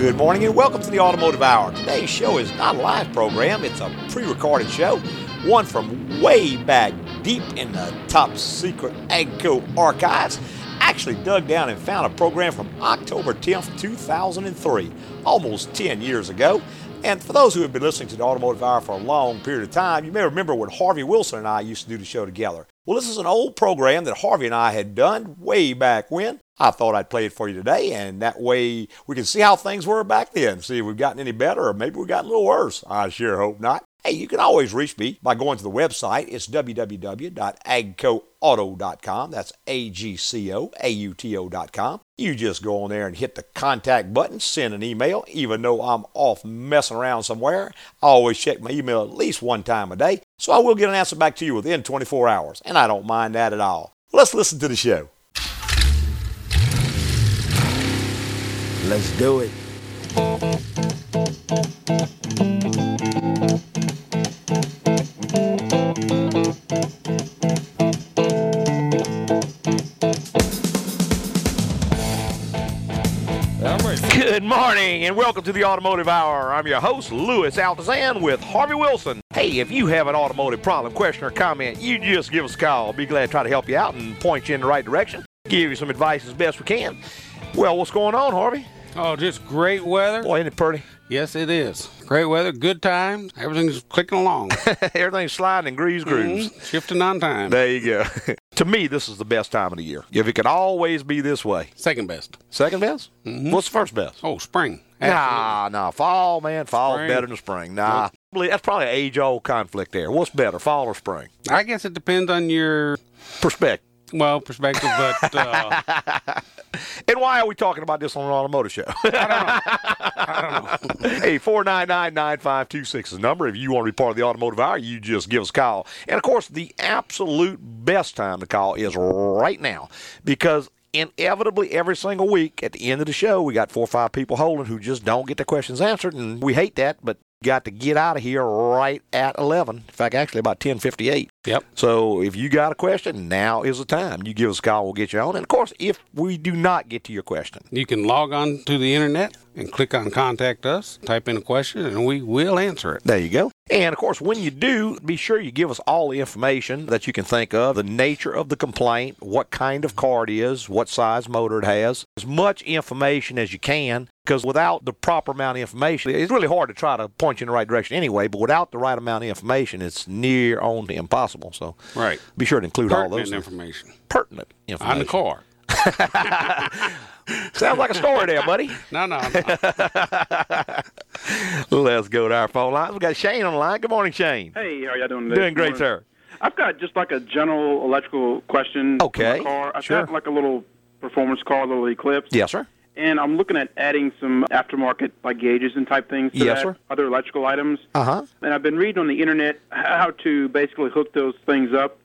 Good morning and welcome to the Automotive Hour. Today's show is not a live program, it's a pre recorded show, one from way back deep in the top secret AGCO archives. Actually, dug down and found a program from October 10th, 2003, almost 10 years ago. And for those who have been listening to the Automotive Hour for a long period of time, you may remember when Harvey Wilson and I used to do the show together. Well, this is an old program that Harvey and I had done way back when. I thought I'd play it for you today, and that way we can see how things were back then, see if we've gotten any better or maybe we've gotten a little worse. I sure hope not. Hey, you can always reach me by going to the website. It's www.agcoauto.com. That's A-G-C-O-A-U-T-O.com. You just go on there and hit the contact button, send an email. Even though I'm off messing around somewhere, I always check my email at least one time a day. So I will get an answer back to you within 24 hours, and I don't mind that at all. Let's listen to the show. Let's do it. Good morning and welcome to the Automotive Hour. I'm your host, Louis Altazan with Harvey Wilson. Hey, if you have an automotive problem, question, or comment, you just give us a call. I'll be glad to try to help you out and point you in the right direction, give you some advice as best we can. Well, what's going on, Harvey? Oh, just great weather. Boy, ain't it pretty? Yes, it is. Great weather, good times. Everything's clicking along. Everything's sliding grease grooves. Mhm. Shifting on time. There you go. to me, this is the best time of the year. If it could always be this way. Second best. Second best? What's the first best? Oh, spring. Nah, nah. Fall, man. Fall better than spring. Nah. That's probably an age old conflict there. What's better, fall or spring? I guess it depends on your Perspective. well perspective, but uh, And why are we talking about this on an automotive show? I don't know. hey, 499-9526 is the number. If you want to be part of the automotive hour, you just give us a call. And of course, the absolute best time to call is right now because inevitably every single week at the end of the show, we got four or five people holding who just don't get their questions answered, and we hate that, but got to get out of here right at 11. In fact, actually about 10:58. Yep. So if you got a question, now is the time. You give us a call, we'll get you on. And of course, if we do not get to your question, You can log on to the internet and click on contact us, type in a question, and we will answer it. There you go. And of course, when you do, be sure you give us all the information that you can think of the nature of the complaint, what kind of car it is, what size motor it has, as much information as you can. Because without the proper amount of information, it's really hard to try to point you in the right direction anyway. But without the right amount of information, it's near on to impossible. So Right. be sure to include all Pertinent those information pertinent information on the car. Sounds like a story there, buddy. No, no, no. Let's go to our phone lines. We've got Shane on the line. Good morning, Shane. Hey, how are y'all doing today? Doing great, sir. I've got just like a general electrical question. for Okay, my car. I've sure. got like a little performance car, a little Eclipse. Yes, sir. And I'm looking at adding some aftermarket like gauges and type things to Yes, that, sir. other electrical items. Uh huh. And I've been reading on the internet how to basically hook those things up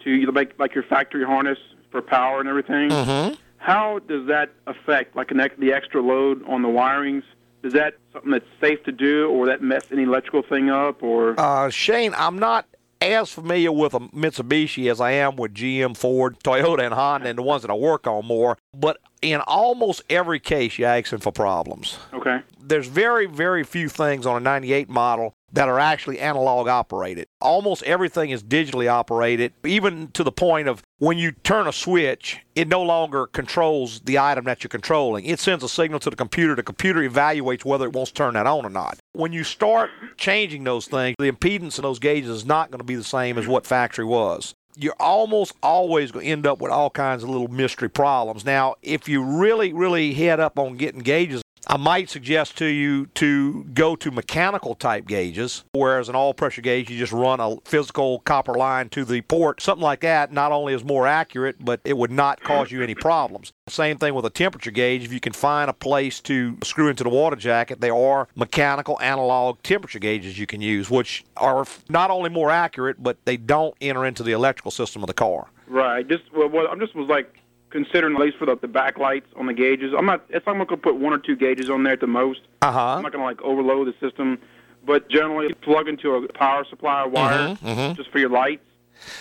to you know, make like your factory harness for power and everything. Mm-hmm. How does that affect like an the extra load on the wirings? Is that something that's safe to do, or that mess any electrical thing up, or Uh, Shane, I'm not as familiar with a Mitsubishi as I am with GM, Ford, Toyota, and Honda, and the ones that I work on more. But in almost every case, you're asking for problems. okay? There's very, very few things on a 98 model that are actually analog operated. Almost everything is digitally operated, even to the point of when you turn a switch, it no longer controls the item that you're controlling. It sends a signal to the computer. The computer evaluates whether it wants to turn that on or not. When you start changing those things, the impedance of those gauges is not going to be the same as what factory was you're almost always going to end up with all kinds of little mystery problems. Now, if you really, really head up on getting gauges, I might suggest to you to go to mechanical type gauges, whereas an all pressure gauge, you just run a physical copper line to the port. Something like that not only is more accurate, but it would not cause you any problems. Same thing with a temperature gauge. If you can find a place to screw into the water jacket, there are mechanical analog temperature gauges you can use, which are not only more accurate, but they don't enter into the electrical system of the car. Right. Just well, I'm just was like considering at least for the, the backlights on the gauges. I'm not. It's I'm gonna put one or two gauges on there at the most. Uh-huh. I'm not gonna like overload the system, but generally plug into a power supply wire Mhm, mhm. just for your lights.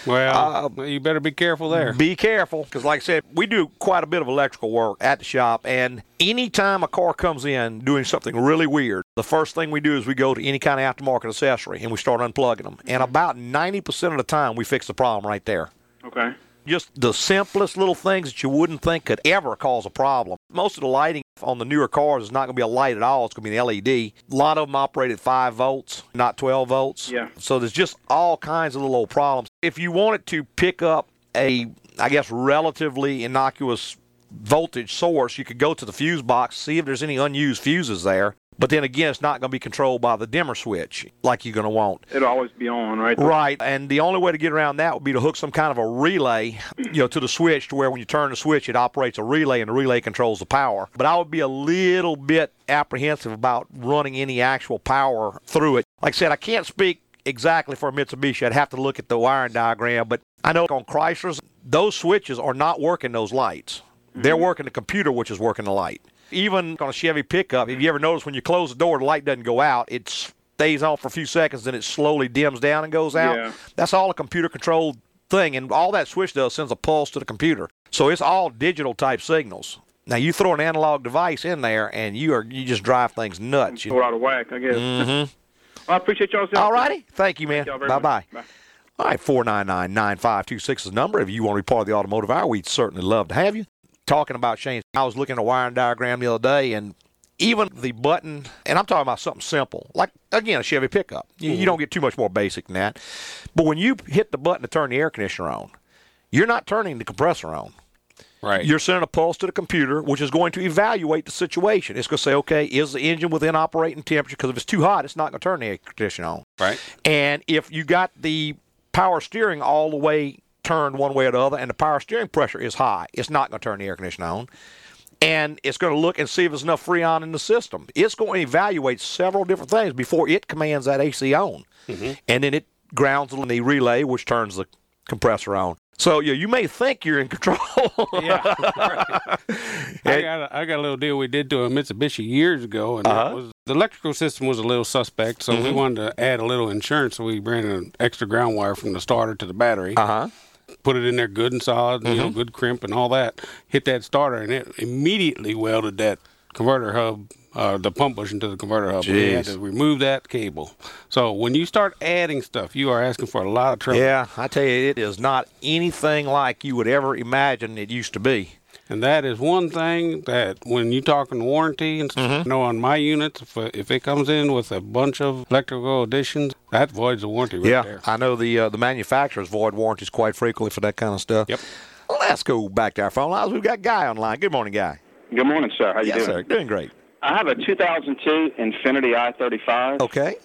Well, uh, you better be careful there. Be careful, because like I said, we do quite a bit of electrical work at the shop, and anytime a car comes in doing something really weird, the first thing we do is we go to any kind of aftermarket accessory and we start unplugging them. And about 90% of the time, we fix the problem right there. Okay. Just the simplest little things that you wouldn't think could ever cause a problem. Most of the lighting on the newer cars is not going to be a light at all. It's going to be an LED. A lot of them operate at 5 volts, not 12 volts. Yeah. So there's just all kinds of little old problems. If you wanted to pick up a, I guess, relatively innocuous voltage source, you could go to the fuse box, see if there's any unused fuses there. But then again, it's not going to be controlled by the dimmer switch like you're going to want. It'll always be on, right? Right, and the only way to get around that would be to hook some kind of a relay, you know, to the switch to where when you turn the switch, it operates a relay and the relay controls the power. But I would be a little bit apprehensive about running any actual power through it. Like I said, I can't speak exactly for Mitsubishi. I'd have to look at the wiring diagram, but I know on Chryslers, those switches are not working those lights. They're mm-hmm. working the computer, which is working the light. Even on a Chevy pickup, if you ever notice when you close the door, the light doesn't go out. It stays on for a few seconds, then it slowly dims down and goes out. Yeah. That's all a computer controlled thing, and all that switch does sends a pulse to the computer. So it's all digital type signals. Now you throw an analog device in there, and you are you just drive things nuts. You- Throw it out of whack, I guess. Mm-hmm. I appreciate y'all's help. all righty, thank you, man. Thank y'all very Bye much. bye. Bye. All right, four nine nine nine five two six is the number. If you want to be part of the automotive hour, we'd certainly love to have you. Talking about Shane, I was looking at a wiring diagram the other day, and even the button, and I'm talking about something simple, like, again, a Chevy pickup. You, you mm-hmm. don't get too much more basic than that. But when you hit the button to turn the air conditioner on, you're not turning the compressor on. Right. You're sending a pulse to the computer, which is going to evaluate the situation. It's going to say, okay, is the engine within operating temperature? Because if it's too hot, it's not going to turn the air conditioner on. Right. And if you got the power steering all the way turned one way or the other, and the power steering pressure is high, it's not going to turn the air conditioner on. And it's going to look and see if there's enough freon in the system. It's going to evaluate several different things before it commands that AC on. And then it grounds the relay, which turns the compressor on. So yeah, you may think you're in control. yeah. I got a, I got a little deal we did to a Mitsubishi years ago, and Uh-huh. was the electrical system was a little suspect, so we wanted to add a little insurance. So we ran an extra ground wire from the starter to the battery, Uh huh. Put it in there good and solid, you know, good crimp and all that. Hit that starter, and it immediately welded that converter hub. Uh, the pump bushing to the converter hub. We had to remove that cable. So when you start adding stuff, you are asking for a lot of trouble. Yeah, I tell you, it is not anything like you would ever imagine it used to be. And that is one thing that when you're talking warranty and stuff, Mm-hmm. you know, on my units, if, if it comes in with a bunch of electrical additions, that voids the warranty right yeah, there. I know the uh, the manufacturers void warranties quite frequently for that kind of stuff. Yep. Let's go back to our phone lines. We've got Guy online. Good morning, Guy. Good morning, sir. How you yes, doing? sir. Doing great. I have a 2002 Infiniti i35. Okay.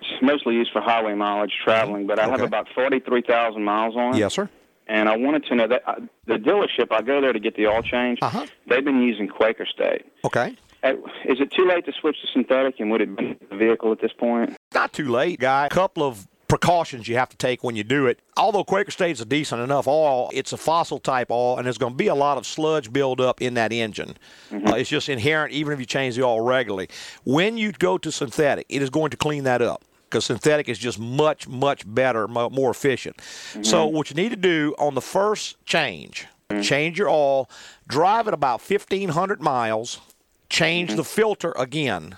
It's mostly used for highway mileage traveling, but I have about 43,000 miles on it. Yes, sir. And I wanted to know that uh, the dealership I go there to get the oil change. Uh-huh. They've been using Quaker State. Okay. Is it too late to switch to synthetic, and would it be the vehicle at this point? Not too late, Guy. A couple of precautions you have to take when you do it. Although Quaker State's a decent enough oil, it's a fossil type oil, and there's going to be a lot of sludge buildup in that engine. Uh, it's just inherent, even if you change the oil regularly. When you go to synthetic, it is going to clean that up because synthetic is just much, much better, more efficient. So, mm-hmm. what you need to do on the first change, mm. change your oil, drive it about 1,500 miles, change mm-hmm. the filter again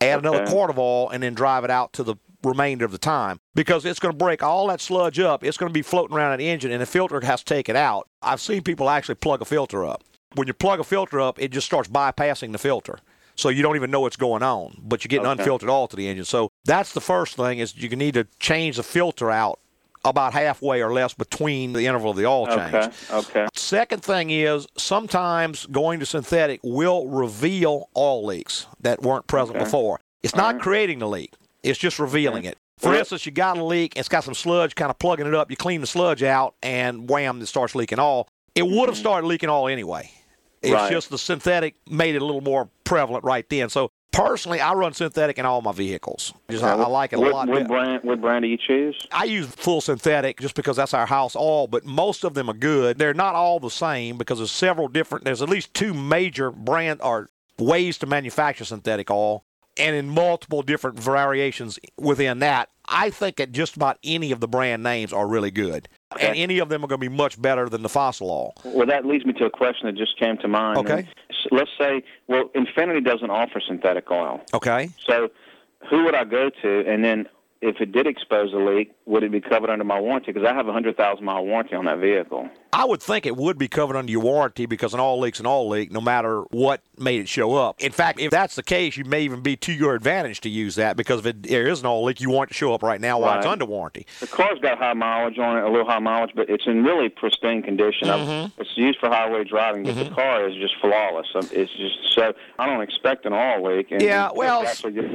add another quart of oil, and then drive it out to the remainder of the time because it's going to break all that sludge up. It's going to be floating around in the engine, and the filter has to take it out. I've seen people actually plug a filter up. When you plug a filter up, it just starts bypassing the filter. So you don't even know what's going on, but you're getting Okay. unfiltered oil to the engine. So that's the first thing is you need to change the filter out about halfway or less between the interval of the oil change. Okay. Okay. Second thing is sometimes going to synthetic will reveal oil leaks that weren't present Okay. before. It's not creating the leak, it's just revealing it. For instance, you got a leak, it's got some sludge kind of plugging it up. You clean the sludge out, and wham, it starts leaking oil. It would have mm-hmm. started leaking oil anyway. It's Right. just the synthetic made it a little more prevalent right then. So personally, I run synthetic in all my vehicles. Just, I, I like it a lot. What brand? What brand do you choose? I use full synthetic just because that's our house oil, but most of them are good. They're not all the same because there's several different. There's at least two major brand or ways to manufacture synthetic oil, and in multiple different variations within that. I think that just about any of the brand names are really good. And any of them are going to be much better than the fossil oil. Well, that leads me to a question that just came to mind. Okay. S- Let's say, well, Infiniti doesn't offer synthetic oil. Okay. So, who would I go to? And then, if it did expose a leak, would it be covered under my warranty? Because I have a hundred thousand mile warranty on that vehicle. I would think it would be covered under your warranty because an all leak's an all leak, no matter what made it show up. In fact, if that's the case, you may even be to your advantage to use that because if it, there is an oil leak, you want it to show up right now while it's under warranty. The car's got high mileage on it, a little high mileage, but it's in really pristine condition. Mm-hmm. It's used for highway driving, but the car is just flawless. It's just so I don't expect an all leak. And Yeah, well,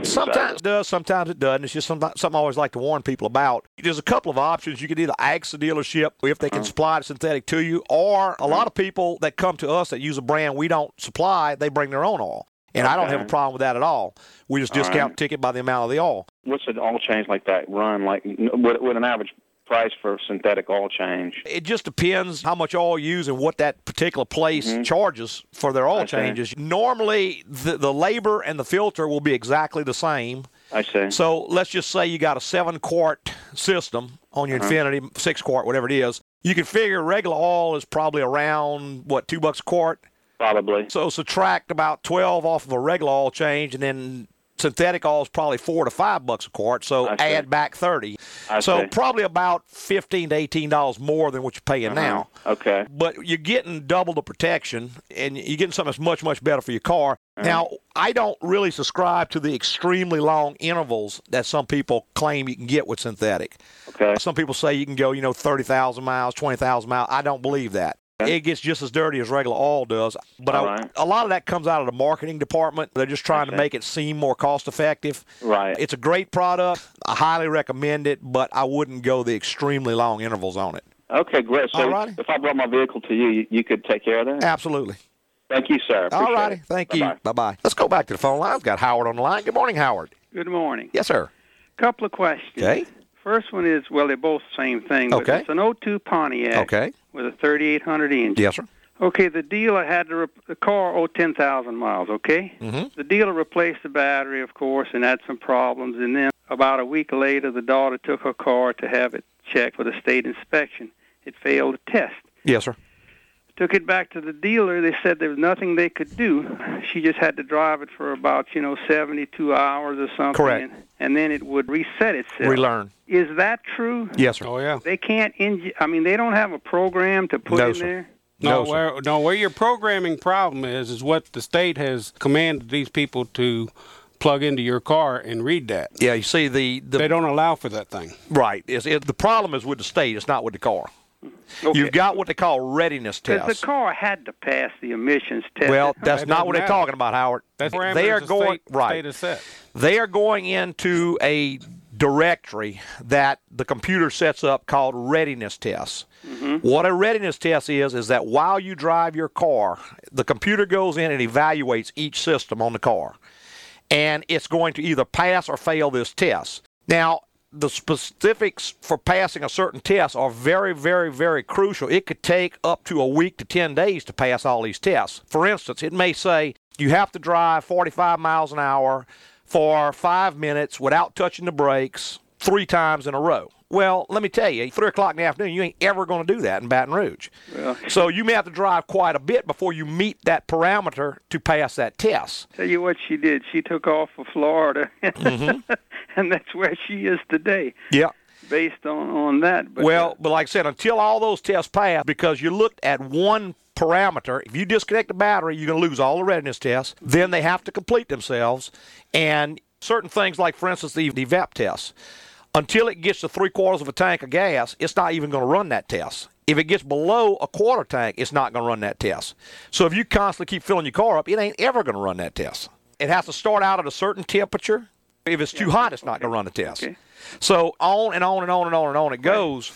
sometimes it does, sometimes it doesn't. It's just something I always like to warn people about. There's a couple of options. You can either ask the dealership if they can Uh-huh. supply the synthetic to you, or a lot of people that come to us that use a brand we don't supply, they bring their own oil. And I don't have a problem with that at all. We just All discount right. ticket by the amount of the oil. What's an oil change like that run? Like what, what an average price for synthetic oil change? It just depends how much oil you use and what that particular place charges for their oil Mm-hmm. Changes. Normally, the, the labor and the filter will be exactly the same. I see. So let's just say you got a seven quart system on your uh-huh. Infiniti, six quart, whatever it is. You can figure regular oil is probably around what two bucks a quart. Probably. So subtract about twelve off of a regular oil change, and then synthetic oil is probably four to five bucks a quart. So add back thirty. I so see. probably about fifteen to eighteen dollars more than what you're paying uh-huh. now. Okay. But you're getting double the protection, and you're getting something that's much much better for your car. Uh-huh. Now, I don't really subscribe to the extremely long intervals that some people claim you can get with synthetic. Okay. Some people say you can go, you know, 30,000 miles, 20,000 miles. I don't believe that. It gets just as dirty as regular oil does. But I, right. a lot of that comes out of the marketing department. They're just trying to make it seem more cost effective. Right. It's a great product. I highly recommend it, but I wouldn't go the extremely long intervals on it. Okay, great. So All righty. if I brought my vehicle to you, you, you could take care of that? Absolutely. Thank you, sir. All righty. Thank Bye-bye. you. Bye bye. Let's go back to the phone line. I've got Howard on the line. Good morning, Howard. Good morning. Yes, sir. Couple of questions. Okay. First one is well, they're both the same thing. But Okay. It's an 02 Pontiac Okay. with a 3800 engine. Yes, sir. Okay, the dealer had to rep- the car owed 10,000 miles. Okay. Mhm. The dealer replaced the battery, of course, and had some problems. And then about a week later, the daughter took her car to have it checked for the state inspection. It failed the test. Yes, sir. Took it back to the dealer. They said there was nothing they could do. She just had to drive it for about, you know, 72 hours or something. Correct. And, and then it would reset itself. Relearn. Is that true? Yes, sir. Oh yeah. They can't. Inj- I mean, they don't have a program to put No, in sir. there. No, No, sir. where no where your programming problem is is what the state has commanded these people to plug into your car and read that. Yeah, you see the, the They don't allow for that thing. Right. It's, it, the problem is with the state. It's not with the car. Okay. You've got what they call readiness Because tests. the car had to pass the emissions test. well, that's That not what they're talking about, Howard. That's they are going state, right. State set. They are going into a directory that the computer sets up called readiness tests. Mm-hmm. What a readiness test is is that while you drive your car, the computer goes in and evaluates each system on the car. And it's going to either pass or fail this test. Now, the specifics for passing a certain test are very, very, very crucial. It could take up to a week to 10 days to pass all these tests. For instance, it may say you have to drive 45 miles an hour for five minutes without touching the brakes three times in a row. Well, let me tell you, three o'clock in the afternoon, you ain't ever going to do that in Baton Rouge. so you may have to drive quite a bit before you meet that parameter to pass that test. Tell you what she did. She took off for Florida, Mm-hmm. and that's where she is today, Yeah. based on on that. But, well, uh, but like I said, until all those tests pass, because you looked at one parameter, if you disconnect the battery, you're going to lose all the readiness tests. Then they have to complete themselves. And certain things, like, for instance, the, the EVAP test, until it gets to three quarters of a tank of gas, it's not even going to run that test. If it gets below a quarter tank, it's not going to run that test. So if you constantly keep filling your car up, it ain't ever going to run that test. It has to start out at a certain temperature. If it's too hot, it's not going to run the test. Okay. So on and on and on and on and on it goes.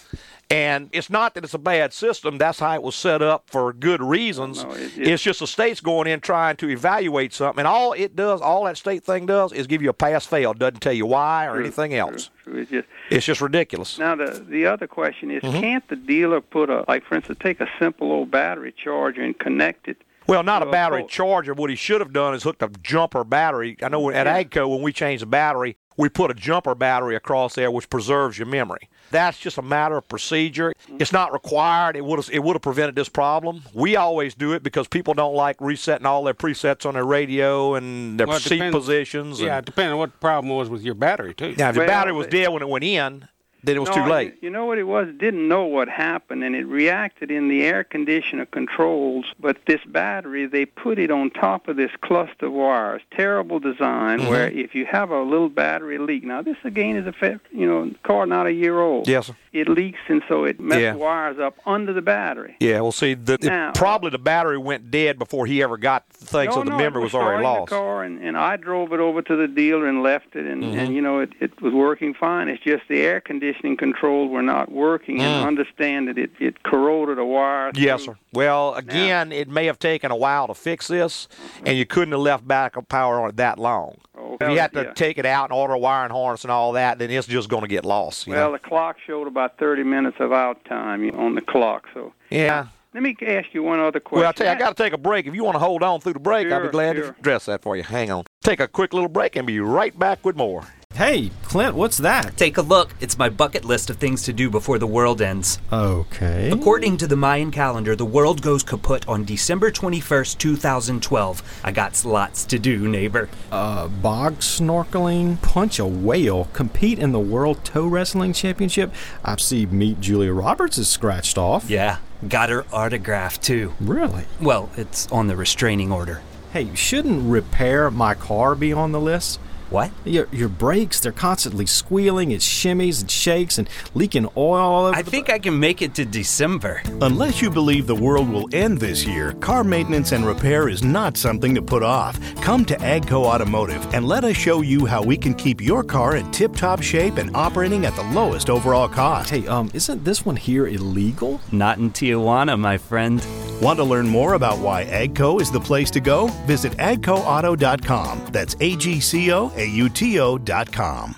And it's not that it's a bad system. That's how it was set up for good reasons. No, it- it- it's just the state's going in trying to evaluate something. And all it does, all that state thing does, is give you a pass fail. Doesn't tell you why or anything else. True. It's just It's just ridiculous. now the the other question Mm-hmm. is, can't the dealer put a like, for instance, take a simple old battery charger and connect it? Well, not a battery charger. What he should have done is hooked a jumper battery. I know at Yeah. Agco when we changed the battery, we put a jumper battery across there, which preserves your memory. That's just a matter of procedure. It's not required. It would have it would have prevented this problem. We always do it because people don't like resetting all their presets on their radio and their Well, seat depends- positions. Yeah, and, depending on what the problem was with your battery too. now, if the Well, battery was dead when it went in, then it was no, too late. You, you know what it was? It didn't know what happened, and it reacted in the air conditioner controls. But this battery, they put it on top of this cluster of wires. Terrible design. Mm-hmm. Where if you have a little battery leak, now this again is a you know car not a year old. Yes, sir. It leaks, and so it messes Yeah. wires up under the battery. Yeah, well, see, the, it- probably the battery went dead before he ever got the thing, no, so the no, memory it was already lost. The car, and, and I drove it over to the dealer and left it, and, Mm-hmm. and you know it, it was working fine. It's just the air conditioning controls were not working, Mm. and understand that it it corroded a wire. Yes, sir. Well, again, it may have taken a while to fix this, and you couldn't have left backup power on it that long. Oh, If you had to yeah. take it out and order a wiring harness and all that, then it's just going to get lost. You Well, know? the clock showed about 30 minutes of out time on the clock. So yeah. let me ask you one other question. Well, I tell you, I got to take a break. If you want to hold on through the break, I'll be glad sure. to address that for you. Hang on. Take a quick little break and be right back with more. Hey, Clint, what's that? Take a look. It's my bucket list of things to do before the world ends. Okay. According to the Mayan calendar, the world goes kaput on December 21st, 2012. I got lots to do, neighbor. Uh, bog snorkeling, punch a whale, compete in the World Toe Wrestling Championship. I see Meet Julia Roberts is scratched off. Yeah, got her autograph too. Really? Well, it's on the restraining order. Hey, shouldn't repair my car be on the list? What? Your, your brakes, they're constantly squealing, it shimmies and shakes and leaking oil all over I the think I can make it to December. Unless you believe the world will end this year, car maintenance and repair is not something to put off. Come to Agco Automotive and let us show you how we can keep your car in tip top shape and operating at the lowest overall cost. Hey, um, isn't this one here illegal? Not in Tijuana, my friend. Want to learn more about why Agco is the place to go? Visit agcoauto.com. That's A G C O A U T O.com.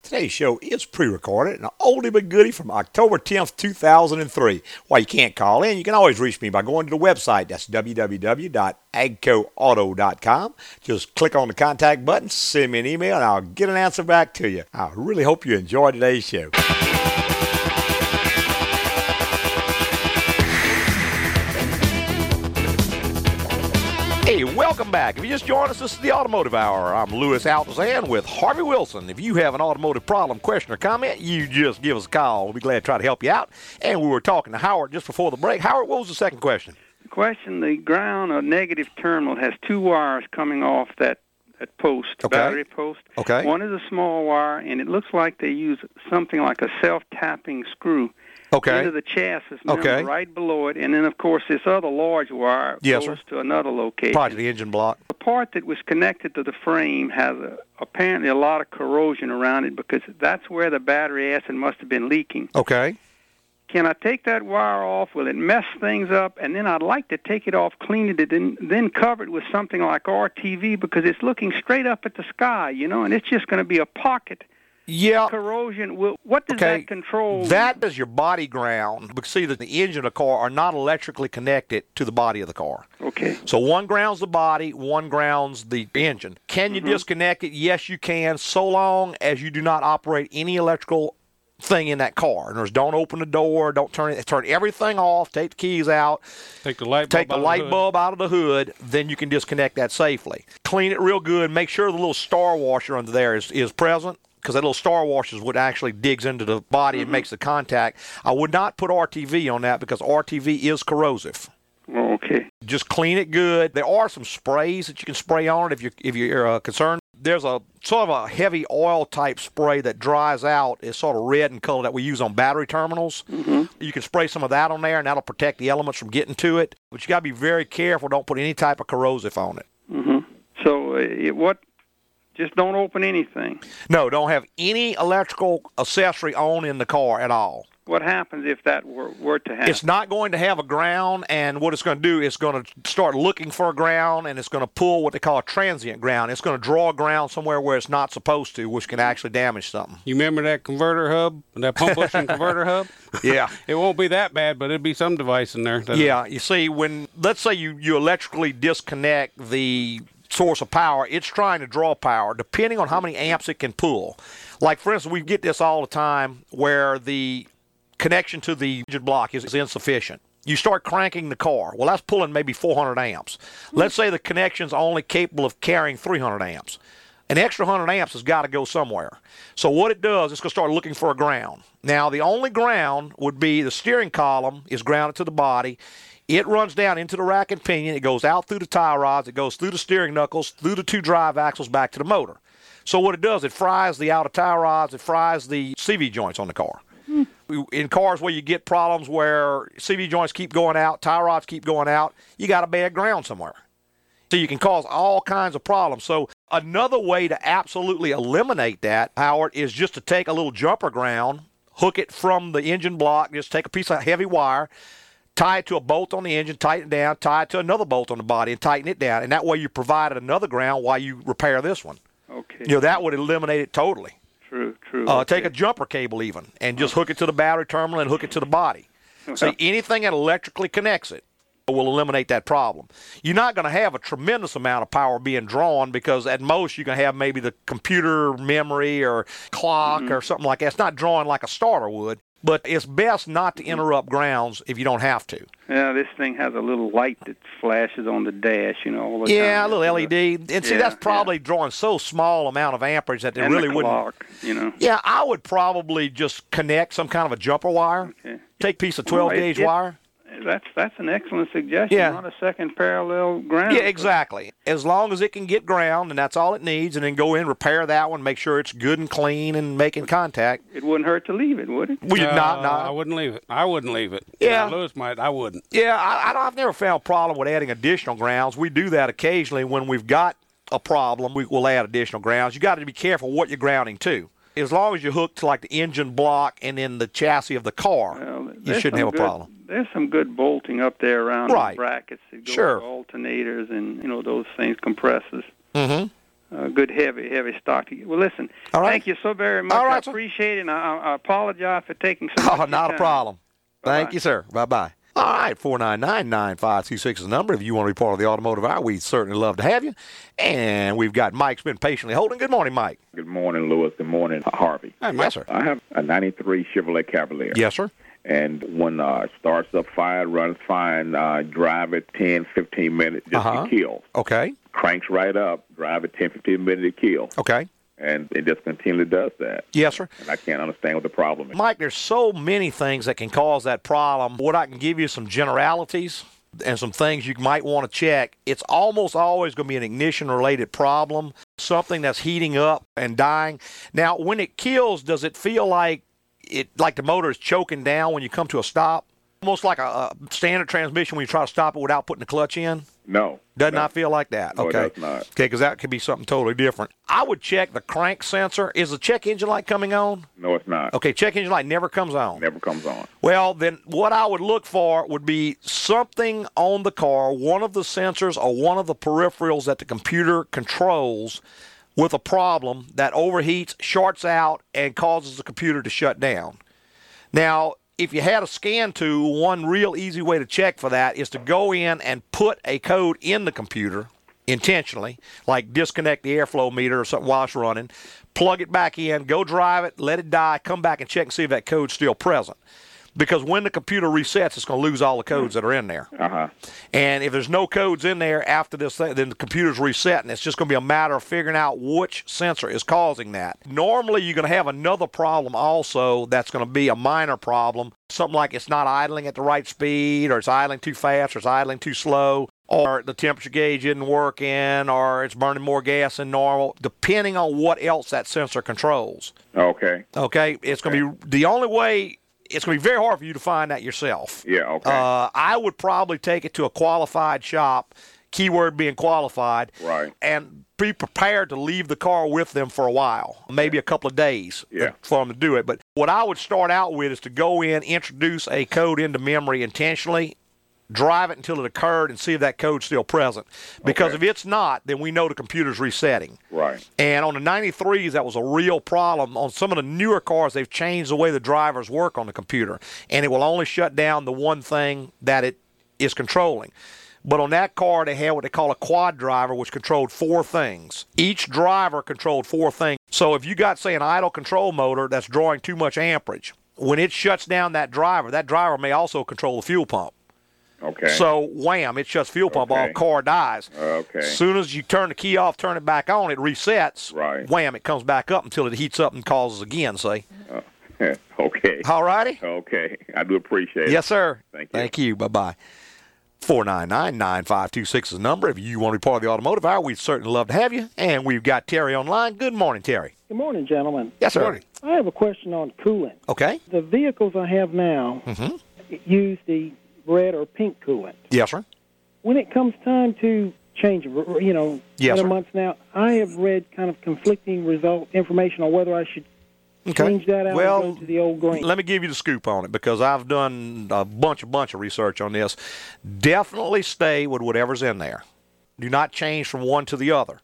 Today's show is pre-recorded, an oldie but goodie from October 10th, 2003. While you can't call in, you can always reach me by going to the website. That's www.agcoauto.com. Just click on the contact button, send me an email, and I'll get an answer back to you. I really hope you enjoy today's show. Hey, welcome back. If you just joined us, this is the Automotive Hour. I'm Louis Altazan with Harvey Wilson. If you have an automotive problem, question, or comment, you just give us a call. We'll be glad to try to help you out. And we were talking to Howard just before the break. Howard, what was the second question? The Question: The ground or negative terminal has two wires coming off that that post, Okay. battery post. Okay. One is a small wire, and it looks like they use something like a self-tapping screw Okay. into the chassis member Okay. right below it, and then of course this other large wire Yes, goes sir. to another location. Probably the engine block. The part that was connected to the frame has a, apparently a lot of corrosion around it because that's where the battery acid must have been leaking. Okay. Can I take that wire off? Will it mess things up? And then I'd like to take it off, clean it, and then, then cover it with something like RTV because it's looking straight up at the sky, you know, and it's just going to be a pocket Yeah. corrosion. Will, what does Okay. that control? That is your body ground. Because see that the engine of the car are not electrically connected to the body of the car. Okay. So one grounds the body, one grounds the engine. Can you mm-hmm. disconnect it? Yes, you can, so long as you do not operate any electrical thing in that car. In other words, don't open the door, don't turn it, turn everything off, take the keys out, Take the light bulb take the out light hood. bulb out of the hood, then you can disconnect that safely. Clean it real good. Make sure the little star washer under there is, is present because that little star washer is what actually digs into the body and makes the contact. I would not put RTV on that because RTV is corrosive Oh, okay. just clean it good. There are some sprays that you can spray on it if you're if you're uh, concerned. There's a sort of a heavy oil type spray that dries out. It's sort of red in color that we use on battery terminals. Mm-hmm. You can spray some of that on there, and that'll protect the elements from getting to it. But you got to be very careful. Don't put any type of corrosive on it. So uh, what? Just don't open anything. No, don't have any electrical accessory on in the car at all. What happens if that were, were to happen? It's not going to have a ground, and what it's going to do is going to start looking for a ground, and it's going to pull what they call a transient ground. It's going to draw a ground somewhere where it's not supposed to, which can actually damage something. You remember that converter hub, that pump bushing converter hub? Yeah. It won't be that bad, but it'd be some device in there. that- Yeah, you see, when let's say you, you electrically disconnect the source of power, it's trying to draw power depending on how many amps it can pull. Like, for instance, we get this all the time where the connection to the engine block is, insufficient. You start cranking the car. Well, that's pulling maybe 400 amps. Hmm. Let's say the connection's only capable of carrying 300 amps. An extra 100 amps has got to go somewhere. So what it does, it's going to start looking for a ground. Now, the only ground would be the steering column is grounded to the body. It runs down into the rack and pinion. It goes out through the tie rods. It goes through the steering knuckles, through the two drive axles, back to the motor. So what it does, it fries the outer tie rods. It fries the CV joints on the car. Hmm. In cars where you get problems where CV joints keep going out, tie rods keep going out, you got a bad ground somewhere. So you can cause all kinds of problems. So another way to absolutely eliminate that, Howard, is just to take a little jumper ground, hook it from the engine block, just take a piece of heavy wire, tie it to a bolt on the engine, tighten it down, tie it to another bolt on the body, and tighten it down. And that way you provided another ground while you repair this one. Okay. You know, that would eliminate it totally. True, true. Uh, okay. Take a jumper cable even and just hook it to the battery terminal and hook it to the body. So anything that electrically connects it will eliminate that problem. You're not going to have a tremendous amount of power being drawn because at most you can have maybe the computer memory or clock Mm-hmm. or something like that. It's not drawing like a starter would, but it's best not to interrupt grounds if you don't have to. Yeah, this thing has a little light that flashes on the dash, you know, all the Yeah, a little LED. And see, Yeah, that's yeah. probably drawing so small amount of amperage that it and really the wouldn't. clock, you know. Yeah, I would probably just connect some kind of a jumper wire. Okay. Take a piece of 12 Well, gauge it- wire. That's that's an excellent suggestion. Yeah. Run a second parallel ground. Yeah, exactly. As long as it can get ground, and that's all it needs, and then go in, repair that one, make sure it's good and clean and making contact. It wouldn't hurt to leave it, would it? Well, you Uh, not, I wouldn't leave it. I wouldn't leave it. Yeah. Now, Louis might. I wouldn't. Yeah, I, I don't, I've never found a problem with adding additional grounds. We do that occasionally when we've got a problem. We will add additional grounds. You got to be careful what you're grounding to. As long as you hook to like the engine block and then the chassis of the car, Well, you shouldn't have a good- problem. There's some good bolting up there around Right. the brackets that go Sure. alternators and you know those things, compressors. Mm-hmm. Uh, good heavy, heavy stock. To get. Well, listen. All right. Thank you so very much. All right, I appreciate it. And I, I apologize for taking so. Oh, not a problem. Thank Bye-bye. you, sir. Bye bye. All right, 499 9526 is the number. If you want to be part of the automotive hour, we'd certainly love to have you. And we've got Mike's been patiently holding. Good morning, Mike. Good morning, Louis. Good morning, Harvey. Hi, Yes, sir. I have a 93 Chevrolet Cavalier. Yes, sir. And when uh, it starts up fine, runs fine, uh, drive it 10, 15 minutes just Uh-huh. to kill. Okay. Cranks right up, drive it 10, 15 minutes to kill. Okay. And it just continually does that. Yes, sir. And I can't understand what the problem is. Mike, there's so many things that can cause that problem. What I can give you some generalities and some things you might want to check. It's almost always going to be an ignition related problem, something that's heating up and dying. Now, when it kills, does it feel like it like the motor is choking down when you come to a stop? Almost like a, a standard transmission when you try to stop it without putting the clutch in? No. Does no. not feel like that. No, okay. Okay, because that could be something totally different. I would check the crank sensor. Is the check engine light coming on? No, it's not. Okay, check engine light never comes on. Never comes on. Well, then what I would look for would be something on the car, one of the sensors or one of the peripherals that the computer controls with a problem that overheats, shorts out, and causes the computer to shut down. Now, if you had a scan tool, one real easy way to check for that is to go in and put a code in the computer intentionally, like disconnect the airflow meter or something while it's running, plug it back in, go drive it, let it die, come back and check and see if that code's still present. Because when the computer resets, it's going to lose all the codes that are in there. Uh huh. And if there's no codes in there after this thing, then the computer's resetting. And it's just going to be a matter of figuring out which sensor is causing that. Normally, you're going to have another problem also that's going to be a minor problem. Something like it's not idling at the right speed, or it's idling too fast, or it's idling too slow, or the temperature gauge isn't working, or it's burning more gas than normal, depending on what else that sensor controls. Okay. Okay? It's going to be the only way. It's going to be very hard for you to find that yourself. Yeah, okay. Uh, I would probably take it to a qualified shop, keyword being qualified, Right. and be prepared to leave the car with them for a while, maybe a couple of days Yeah. for them to do it. But what I would start out with is to go in, introduce a code into memory intentionally, drive it until it occurred, and see if that code's still present. Because Okay. if it's not, then we know the computer's resetting. Right. And on the 93s, that was a real problem. On some of the newer cars, they've changed the way the drivers work on the computer, and it will only shut down the one thing that it is controlling. But on that car, they had what they call a quad driver, which controlled four things. Each driver controlled four things. So if you got, say, an idle control motor that's drawing too much amperage, when it shuts down that driver, that driver may also control the fuel pump. Okay. So wham, it shuts fuel pump Okay. off, car dies. Okay. As soon as you turn the key off, turn it back on, it resets. Right. Wham, it comes back up until it heats up and causes again, see? okay. All righty. Okay. I do appreciate it. Yes, sir. Thank you. Thank you. Bye bye. 499 9526 is the number. If you want to be part of the automotive hour, we'd certainly love to have you. And we've got Terry online. Good morning, Terry. Good morning, gentlemen. Yes, sir. I have a question on coolant. Okay. The vehicles I have now Mm-hmm. use the red or pink coolant. Yes, sir. When it comes time to change, you know, Yes, sir. months now, I have read kind of conflicting result information on whether I should Okay. change that out Well, and go to the old green. Let me give you the scoop on it because I've done a bunch, a bunch of research on this. Definitely stay with whatever's in there. Do not change from one to the other.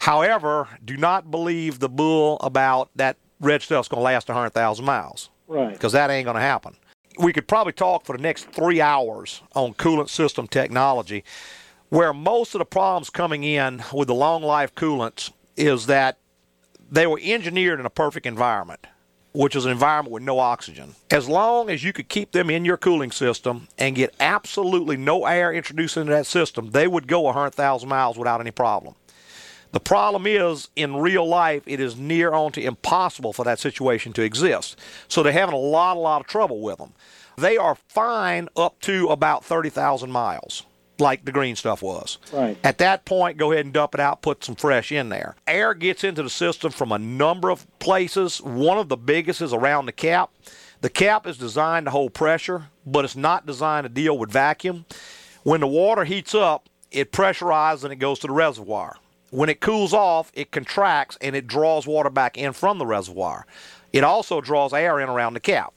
However, do not believe the bull about that red stuff's going to last 100,000 miles Right. because that ain't going to happen. We could probably talk for the next three hours on coolant system technology, where most of the problems coming in with the long life coolants is that they were engineered in a perfect environment, which is an environment with no oxygen. As long as you could keep them in your cooling system and get absolutely no air introduced into that system, they would go 100,000 miles without any problem. The problem is, in real life, it is near on to impossible for that situation to exist. So they're having a lot, a lot of trouble with them. They are fine up to about 30,000 miles, like the green stuff was. Right. At that point, go ahead and dump it out, put some fresh in there. Air gets into the system from a number of places. One of the biggest is around the cap. The cap is designed to hold pressure, but it's not designed to deal with vacuum. When the water heats up, it pressurizes and it goes to the reservoir. When it cools off, it contracts and it draws water back in from the reservoir. It also draws air in around the cap.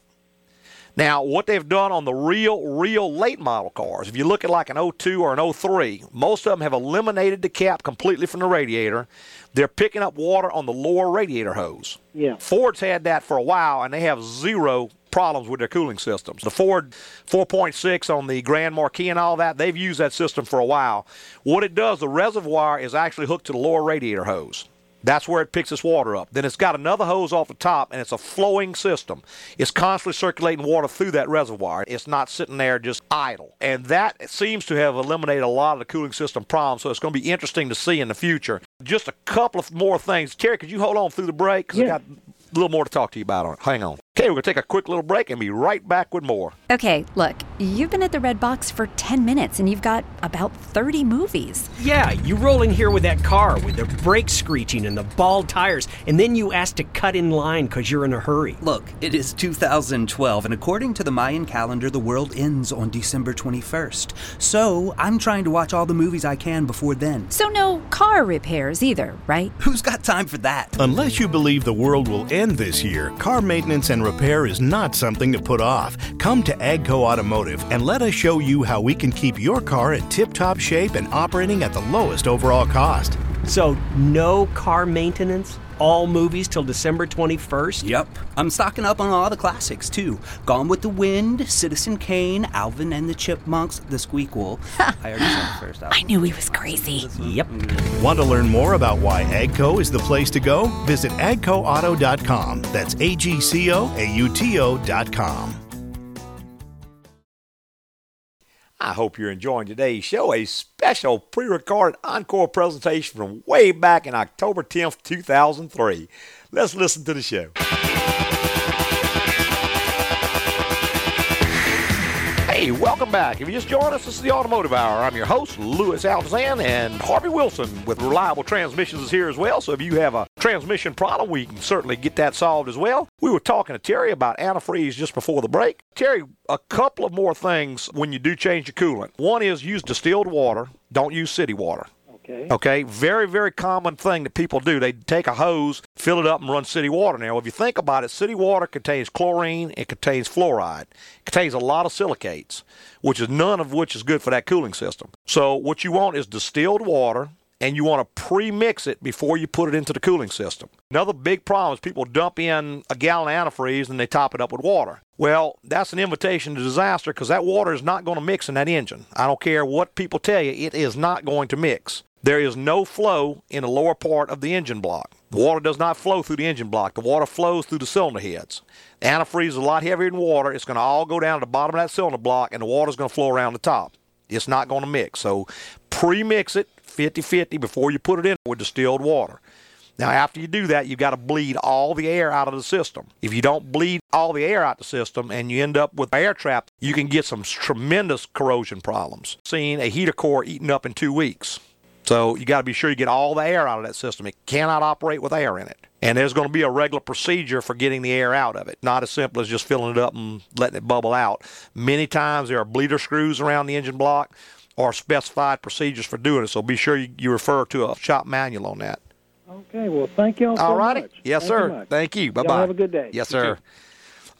Now, what they've done on the real, real late model cars, if you look at like an 02 or an 03, most of them have eliminated the cap completely from the radiator. They're picking up water on the lower radiator hose. Yeah. Ford's had that for a while, and they have zero problems with their cooling systems. The Ford 4.6 on the Grand Marquis and all that, they've used that system for a while. What it does, the reservoir is actually hooked to the lower radiator hose. That's where it picks its water up. Then it's got another hose off the top, and it's a flowing system. It's constantly circulating water through that reservoir. It's not sitting there just idle. And that seems to have eliminated a lot of the cooling system problems, so it's going to be interesting to see in the future. Just a couple of more things. Terry, could you hold on through the break? Because I got a little more to talk to you about on it. Hang on. Okay, we're going to take a quick little break and be right back with more. Okay, look, you've been at the Redbox for 10 minutes and you've got about 30 movies. Yeah, you roll in here with that car with the brakes screeching and the bald tires, and then you ask to cut in line because you're in a hurry. Look, it is 2012, and according to the Mayan calendar, the world ends on December 21st. So I'm trying to watch all the movies I can before then. So, no car repairs either, right? Who's got time for that? Unless you believe the world will end this year, car maintenance and repair is not something to put off. Come to Agco Automotive and let us show you how we can keep your car in tip top shape and operating at the lowest overall cost. So, no car maintenance? All movies till December 21st? Yep. I'm stocking up on all the classics, too. Gone with the Wind, Citizen Kane, Alvin and the Chipmunks, The Squeakquel. I already said the first album. I knew he was crazy. Yep. Want to learn more about why Agco is the place to go? Visit agcoauto.com. That's A G C O A U T O.com. I hope you're enjoying today's show, a special pre recorded encore presentation from way back in October 10th, 2003. Let's listen to the show. Hey, welcome back. If you just joined us, this is the Automotive Hour. I'm your host, Louis Altazan, and Harvey Wilson with Reliable Transmissions is here as well. So if you have a transmission problem, we can certainly get that solved as well. We were talking to Terry about antifreeze just before the break. Terry, a couple of more things when you do change your coolant. One is use distilled water, don't use city water. Okay. Okay, very, very common thing that people do. They take a hose, fill it up, and run city water. Now, if you think about it, city water contains chlorine, it contains fluoride, it contains a lot of silicates, which is none of which is good for that cooling system. So, what you want is distilled water, and you want to pre-mix it before you put it into the cooling system. Another big problem is people dump in a gallon of antifreeze and they top it up with water. Well, that's an invitation to disaster because that water is not going to mix in that engine. I don't care what people tell you, it is not going to mix. There is no flow in the lower part of the engine block. The water does not flow through the engine block. The water flows through the cylinder heads. The antifreeze is a lot heavier than water. It's going to all go down to the bottom of that cylinder block, and the water is going to flow around the top. It's not going to mix. So pre-mix it 50-50 before you put it in with distilled water. Now, after you do that, you've got to bleed all the air out of the system. If you don't bleed all the air out of the system and you end up with air trap, you can get some tremendous corrosion problems. Seen a heater core eaten up in two weeks. So you got to be sure you get all the air out of that system. It cannot operate with air in it. And there's going to be a regular procedure for getting the air out of it. Not as simple as just filling it up and letting it bubble out. Many times there are bleeder screws around the engine block or specified procedures for doing it. So be sure you, you refer to a shop manual on that. Okay, well, thank y'all so All righty. much. Yes, Thank sir. Thank you. Bye bye. have a good day. Yes, You sir.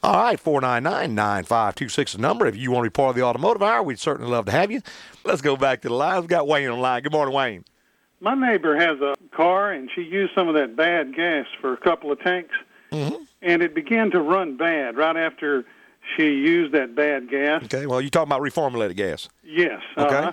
All right, 499 9526 is the number. If you want to be part of the automotive hour, we'd certainly love to have you. Let's go back to the line. We've got Wayne on the line. Good morning, Wayne. My neighbor has a car, and she used some of that bad gas for a couple of tanks, Mm-hmm. and it began to run bad right after she used that bad gas. Okay, well, you're talking about reformulated gas. Yes. Okay. Uh,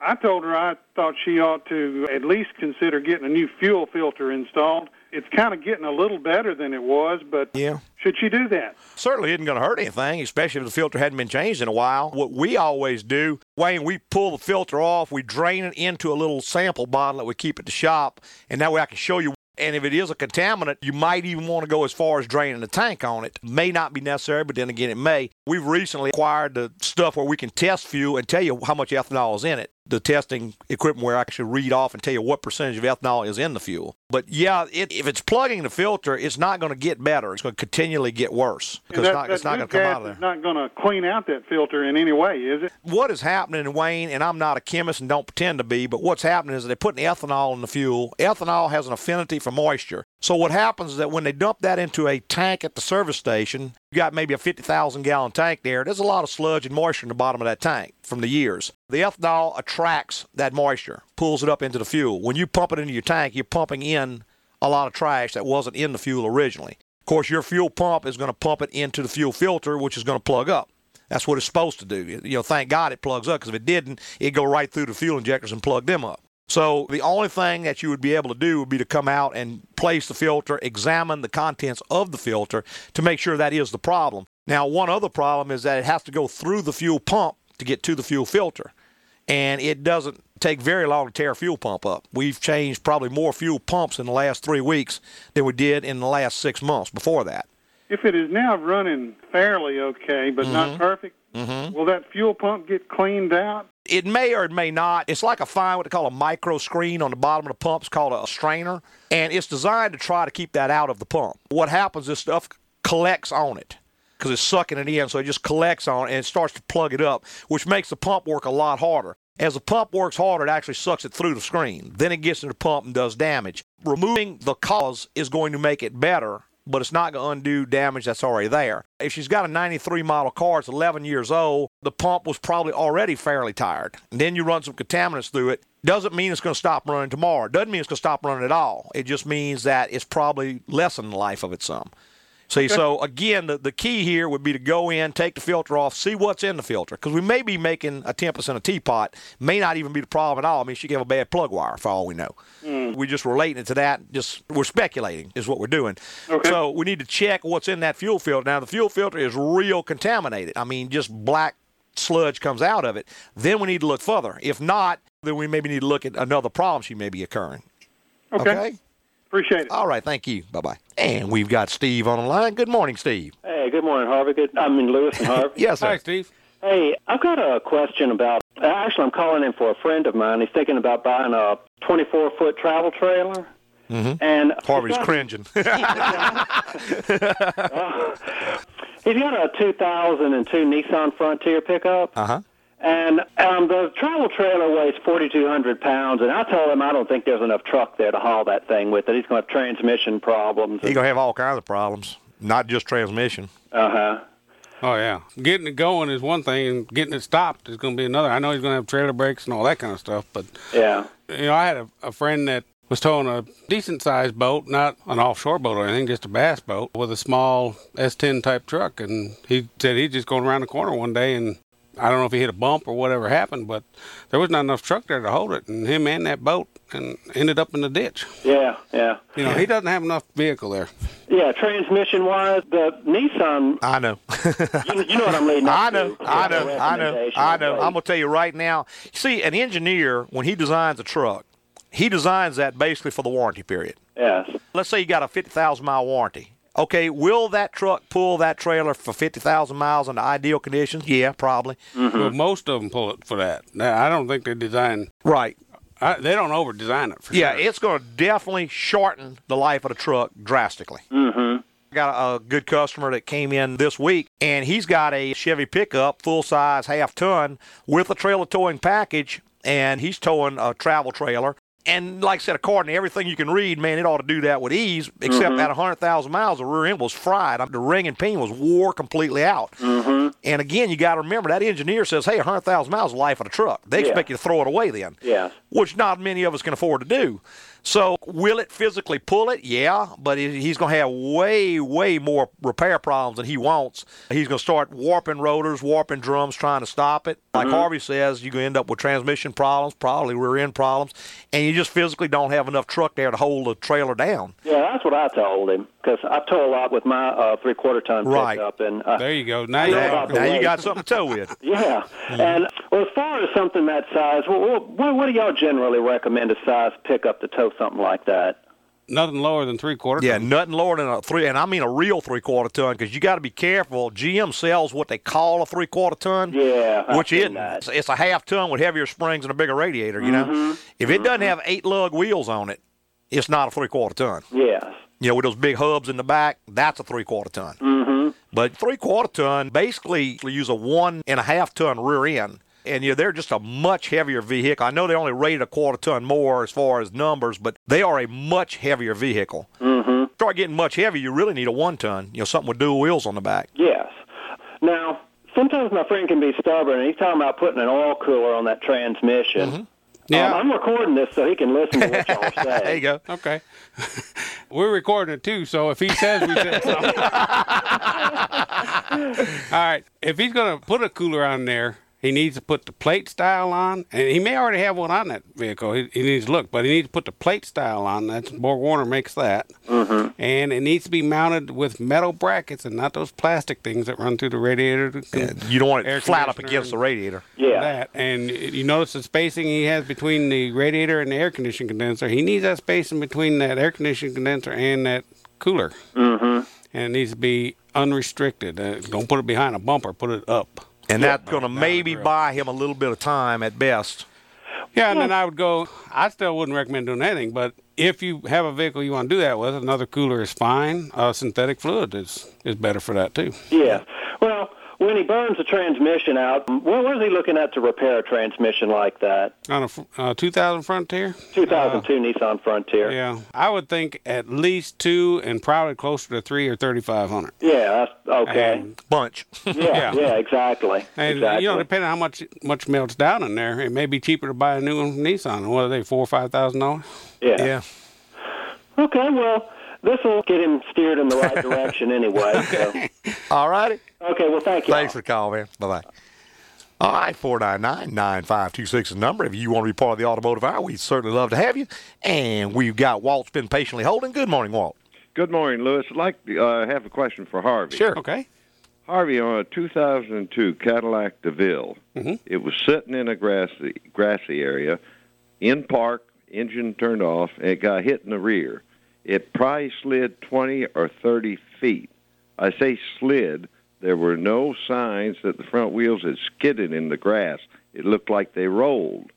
I told her I thought she ought to at least consider getting a new fuel filter installed. It's kind of getting a little better than it was, but Yeah. should she do that? Certainly isn't going to hurt anything, especially if the filter hadn't been changed in a while. What we always do, Wayne, we pull the filter off, we drain it into a little sample bottle that we keep at the shop, and that way I can show you. And if it is a contaminant, you might even want to go as far as draining the tank on it. May not be necessary, but then again, it may. We've recently acquired the stuff where we can test fuel and tell you how much ethanol is in it. The testing equipment where I can actually read off and tell you what percentage of ethanol is in the fuel. But yeah, it, if it's plugging the filter, it's not going to get better. It's going to continually get worse because it's not, not going to come out of there. is not going to clean out that filter in any way, is it? what is happening, Wayne, and I'm not a chemist and don't pretend to be, but what's happening is they're putting ethanol in the fuel. Ethanol has an affinity for moisture. So what happens is that when they dump that into a tank at the service station, you got maybe a 50,000 gallon tank there. There's a lot of sludge and moisture in the bottom of that tank from the years. The ethanol attracts that moisture, pulls it up into the fuel. When you pump it into your tank, you're pumping in a lot of trash that wasn't in the fuel originally. Of course, your fuel pump is going to pump it into the fuel filter, which is going to plug up. That's what it's supposed to do. You know, thank God it plugs up because if it didn't, it'd go right through the fuel injectors and plug them up. So the only thing that you would be able to do would be to come out and place the filter, examine the contents of the filter to make sure that is the problem. Now, one other problem is that it has to go through the fuel pump to get to the fuel filter. And it doesn't take very long to tear a fuel pump up. We've changed probably more fuel pumps in the last three weeks than we did in the last six months before that. If it is now running fairly okay, but not perfect, Mm-hmm. will that fuel pump get cleaned out? It may or it may not. It's like a fine, what they call a micro screen on the bottom of the pump. It's called a strainer, and it's designed to try to keep that out of the pump. What happens is stuff collects on it because it's sucking it in, so it just collects on it and it starts to plug it up, which makes the pump work a lot harder. As the pump works harder, it actually sucks it through the screen. Then it gets in the pump and does damage. Removing the cause is going to make it better, but it's not going to undo damage that's already there. If she's got a 93 model car, it's 11 years old, the pump was probably already fairly tired. And then you run some contaminants through it. Doesn't mean it's going to stop running tomorrow. Doesn't mean it's going to stop running at all. It just means that it's probably lessened the life of it some. See, so again, the, the key here would be to go in, take the filter off, see what's in the filter. Because we may be making a tempest in a teapot. May not even be the problem at all. I mean, she could have a bad plug wire for all we know. Hmm. We're just relating it to that. Just we're speculating is what we're doing. So we need to check what's in that fuel filter. Now the fuel filter is real contaminated. I mean, just black sludge comes out of it. Then we need to look further. If not, then we maybe need to look at another problem she may be occurring. Okay. Appreciate it. All right. Thank you. Bye bye. And we've got Steve on the line. Good morning, Steve. Hey, good morning, Harvey. Good. I'm in Louis and Harvey. Yes, sir. Hi, Steve. Hey, I've got a question about. Actually, I'm calling in for a friend of mine. He's thinking about buying a 24 foot travel trailer. Mm-hmm. And Harvey's he's got- cringing. He's got a 2002 Nissan Frontier pickup. Uh huh. And um, the travel trailer weighs 4,200 pounds, and I told him I don't think there's enough truck there to haul that thing with it. He's going to have transmission problems. He's gonna have all kinds of problems, not just transmission. Uh huh. Oh yeah, getting it going is one thing, and getting it stopped is going to be another. I know he's going to have trailer brakes and all that kind of stuff, but Yeah. you know, I had a, a friend that was towing a decent sized boat, not an offshore boat or anything, just a bass boat with a small S10 type truck. And he said he's just going around the corner one day and I don't know if he hit a bump or whatever happened, but there was not enough truck there to hold it, and him and that boat and ended up in the ditch. Yeah, yeah. You know, he doesn't have enough vehicle there. Yeah, transmission wise, the Nissan. I know. you, you know what I'm leading up I know, to. I know, I know, Recommendation I know. I'm gonna tell you right now. See, an engineer when he designs a truck, he designs that basically for the warranty period. Yes. Let's say you got a 50,000 mile warranty. Okay, will that truck pull that trailer for 50,000 miles under ideal conditions? Yeah, probably. Well, most of them pull it for that. Now, I don't think they design. Right. I, they don't over design it for Yeah, sure. it's going to definitely shorten the life of the truck drastically. Mm-hmm. I got a, a good customer that came in this week, and he's got a Chevy pickup, full size, half ton, with a trailer towing package, and he's towing a travel trailer. And like I said, according to everything you can read, man, it ought to do that with ease. Except Mhm. at 100,000 miles, the rear end was fried. The ring and pin was wore completely out. Mm-hmm. And again, you got to remember that engineer says, "Hey, 100,000 miles is the life of the truck." They Yeah. expect you to throw it away then Yes. which not many of us can afford to do. So, will it physically pull it? Yeah, but he's going to have way, way more repair problems than he wants. He's going to start warping rotors, warping drums, trying to stop it. Like Mhm. Harvey says, you're going to end up with transmission problems, probably rear end problems, and you just physically don't have enough truck there to hold the trailer down. Yeah, that's what I told him because I tow a lot with my uh, three-quarter ton Right. pickup, and uh, There you go. Now you know have- about the Now you got something to tow with. Yeah, Mm-hmm. and well, as far as something that size, well, what, what do y'all generally recommend a size pickup to tow something like that? Nothing lower than three quarter. Yeah, nothing lower than a three, and I mean a real three quarter ton, because you got to be careful. GM sells what they call a three quarter ton, Yeah, which isn't. that. It's, it's a half ton with heavier springs and a bigger radiator. You know, Mhm. if it doesn't have eight lug wheels on it, it's not a three quarter ton. Yes. You know, with those big hubs in the back, that's a three quarter ton. Mm-hmm. But three quarter ton basically you use a one and a half ton rear end. And you know, they're just a much heavier vehicle. I know they only rated a quarter ton more as far as numbers, but they are a much heavier vehicle. Mm-hmm. Start getting much heavier, you really need a one ton. You know, something with dual wheels on the back. Yes. Now, sometimes my friend can be stubborn, and he's talking about putting an oil cooler on that transmission. Yeah. Um, I'm recording this so he can listen to what y'all say. There you go. Okay. We're recording it too, so if he says we said something. All right. If he's going to put a cooler on there, he needs to put the plate style on, and he may already have one on that vehicle. He, he needs to look, but he needs to put the plate style on. That's Borg Warner makes that, mm-hmm. and it needs to be mounted with metal brackets and not those plastic things that run through the radiator. You don't want it flat up against the radiator. Yeah. That and you notice the spacing he has between the radiator and the air conditioning condenser. He needs that spacing between that air conditioning condenser and that cooler, Mm-hmm. and it needs to be unrestricted. Uh, don't put it behind a bumper. Put it up. And that's going to maybe buy him a little bit of time at best. Yeah, and then I would go. I still wouldn't recommend doing anything, but if you have a vehicle you want to do that with, another cooler is fine. Uh, synthetic fluid is is better for that too. Yeah. Well, when he burns the transmission out, what was he looking at to repair a transmission like that? On a uh, 2000 Frontier. 2002 Nissan Frontier. Yeah, I would think at least two, and probably closer to three or 3500. Yeah, okay. And- Bunch. yeah, yeah, exactly. And exactly. you know, depending on how much much melts down in there, it may be cheaper to buy a new one from Nissan. What are they, four or five thousand dollars? yeah. Yeah. Okay, well, this will get him steered in the right direction anyway. So. All righty. Okay, well, thank you. Thanks for calling, man. Bye bye. All right, 499 9526 is the number. If you want to be part of the automotive hour, we'd certainly love to have you. And we've got Walt's been patiently holding. Good morning, Walt. Good morning, Louis. I'd like to uh, have a question for Harvey. Sure. Okay. Harvey, on a 2002 Cadillac DeVille, Mhm. it was sitting in a grassy, grassy area, in park, engine turned off, and it got hit in the rear. It probably slid 20 or 30 feet. I say slid. There were no signs that the front wheels had skidded in the grass. It looked like they rolled.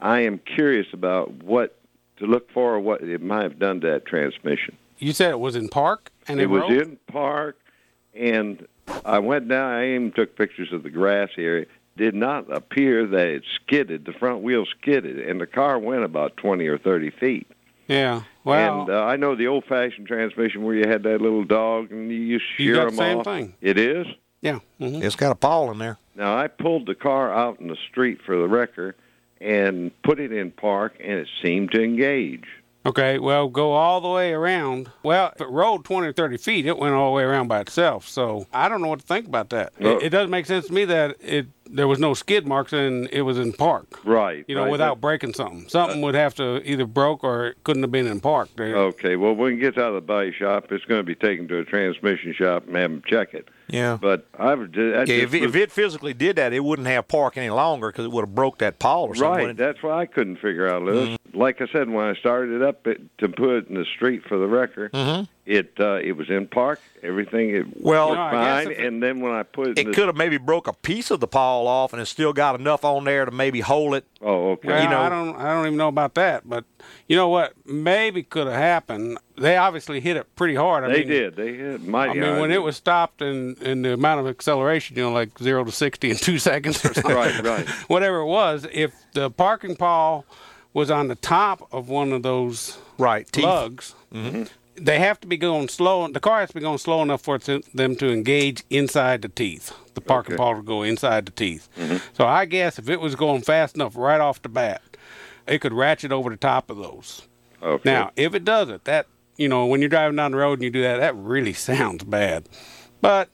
I am curious about what to look for or what it might have done to that transmission. You said it was in park, and it it was rolled? in park, and I went down. I even took pictures of the grass area. Did not appear that it skidded. The front wheel skidded, and the car went about twenty or thirty feet. Yeah. Well, and uh, I know the old-fashioned transmission where you had that little dog and you used to You shear got the same off. thing. It is. yeah. mhm. It's got a pawl in there. Now I pulled the car out in the street for the wrecker, and put it in park, and it seemed to engage. Okay, well, go all the way around. Well, if it rolled 20 or 30 feet, it went all the way around by itself. So I don't know what to think about that. Well- it, it doesn't make sense to me that it there was no skid marks and it was in park. Right. You know, right. without breaking something. Something would have to either broke or it couldn't have been in park. There. Okay, well, when it gets out of the body shop, it's going to be taken to a transmission shop and have them check it. Yeah. But I've that Yeah, just if, it- if it physically did that, it wouldn't have park any longer because it would have broke that pawl or something. Right, that's why I couldn't figure out, Louis. Mm-hmm. Like I said, when I started it up it, to put it in the street for the wrecker, Mhm. It uh, it was in park. Everything it Well- was You know, I fine, it- and then when I put it, It could have maybe broke a piece of the pawl off, and it's still got enough on there to maybe hold it. Oh, okay. Well, You know- I don't, I don't even know about that. But you know what? Maybe could have happened. They obviously hit it pretty hard. I they mean, did. They hit I mighty mean, hard. when it was stopped and, and the amount of acceleration, you know, like zero to sixty in two seconds or something, Right, right. whatever it was. If the parking pawl was on the top of one of those right teeth. lugs, Mm-hmm. They have to be going slow. The car has to be going slow enough for to, them to engage inside the teeth. The parking Okay. pawl to go inside the teeth. Mm-hmm. So I guess if it was going fast enough right off the bat, it could ratchet over the top of those. Okay. Now, if it doesn't, that you know, when you're driving down the road and you do that, that really sounds bad. But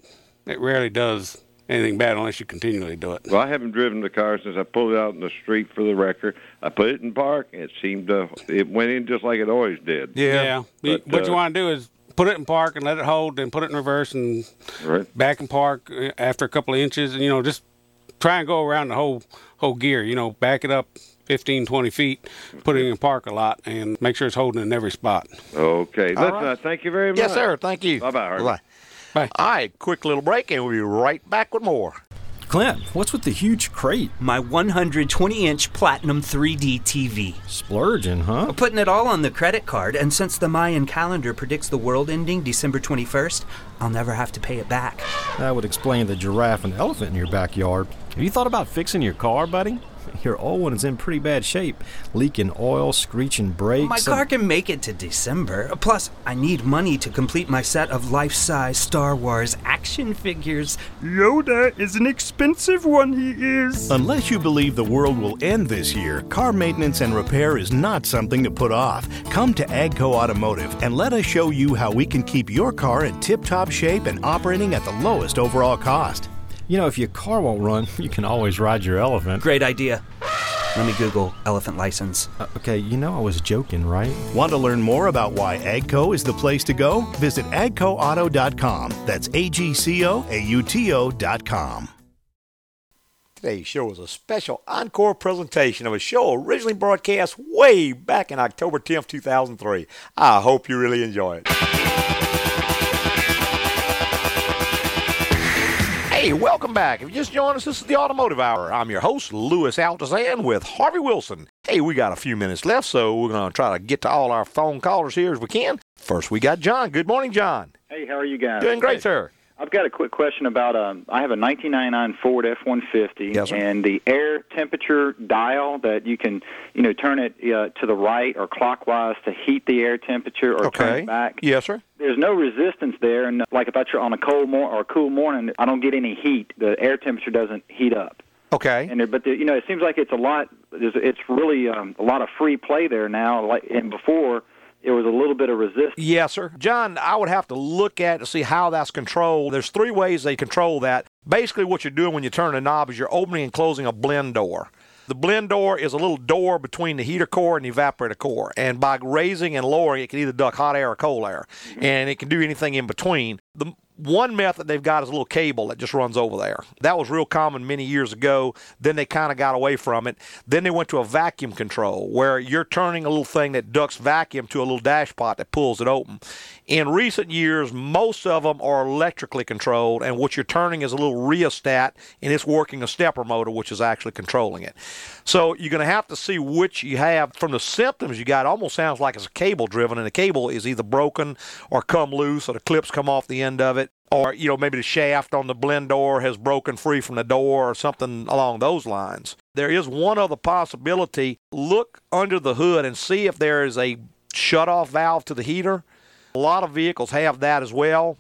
it rarely does anything bad unless you continually do it. Well, I haven't driven the car since I pulled it out in the street for the wrecker. I put it in park, and it seemed to it went in just like it always did. Yeah. But, what uh, you want to do is put it in park and let it hold, then put it in reverse and Right. back in park uh, after a couple of inches, and you know, just try and go around the whole whole gear. You know, back it up 15, 20 feet, put it in park a lot, and make sure it's holding in every spot. Okay. All Listen, right. uh, thank you very much. Yes, sir. Thank you. Bye bye. Bye. Bye. All right, quick little break, and we'll be right back with more. Clint, what's with the huge crate? My 120 inch Platinum 3D TV. Splurging, huh? I'm putting it all on the credit card, and since the Mayan calendar predicts the world ending December 21st, I'll never have to pay it back. That would explain the giraffe and elephant in your backyard. Have you thought about fixing your car, buddy? Your old one is in pretty bad shape, leaking oil, screeching brakes. My and- car can make it to December. Plus, I need money to complete my set of life size Star Wars action figures. Yoda is an expensive one, he is. Unless you believe the world will end this year, car maintenance and repair is not something to put off. Come to Agco Automotive and let us show you how we can keep your car in tip top shape and operating at the lowest overall cost. You know, if your car won't run, you can always ride your elephant. Great idea. Let me Google elephant license. Uh, okay, you know I was joking, right? Want to learn more about why Agco is the place to go? Visit agcoauto.com. That's A G C O A U T O.com. Today's show is a special encore presentation of a show originally broadcast way back in October 10th, 2003. I hope you really enjoy it. Hey, welcome back. If you just joined us, this is the Automotive Hour. I'm your host, Louis Altazan, with Harvey Wilson. Hey, we got a few minutes left, so we're going to try to get to all our phone callers here as we can. First, we got John. Good morning, John. Hey, how are you guys? Doing great, sir. I've got a quick question about um, I have a 1999 Ford F-150 Yes, and the air temperature dial that you can, you know, turn it uh, to the right or clockwise to heat the air temperature or turn it back. Yes, sir. There's no resistance there, and like if I try on a cold mor- or a cool morning, I don't get any heat. The air temperature doesn't heat up. Okay. And there, but the, you know, it seems like it's a lot. There's, it's really um, a lot of free play there now. Like and before, it was a little bit of resistance. Yes, sir. John, I would have to look at to see how that's controlled. There's three ways they control that. Basically, what you're doing when you turn the knob is you're opening and closing a blend door. The blend door is a little door between the heater core and the evaporator core. And by raising and lowering, it can either duct hot air or cold air. And it can do anything in between. The one method they've got is a little cable that just runs over there. That was real common many years ago. Then they kind of got away from it. Then they went to a vacuum control where you're turning a little thing that ducts vacuum to a little dash pot that pulls it open. In recent years, most of them are electrically controlled, and what you're turning is a little rheostat, and it's working a stepper motor, which is actually controlling it. So you're going to have to see which you have. From the symptoms you got, almost sounds like it's a cable driven, and the cable is either broken or come loose, or the clips come off the end of it, or you know maybe the shaft on the blend door has broken free from the door, or something along those lines. There is one other possibility. Look under the hood and see if there is a shut-off valve to the heater. A lot of vehicles have that as well.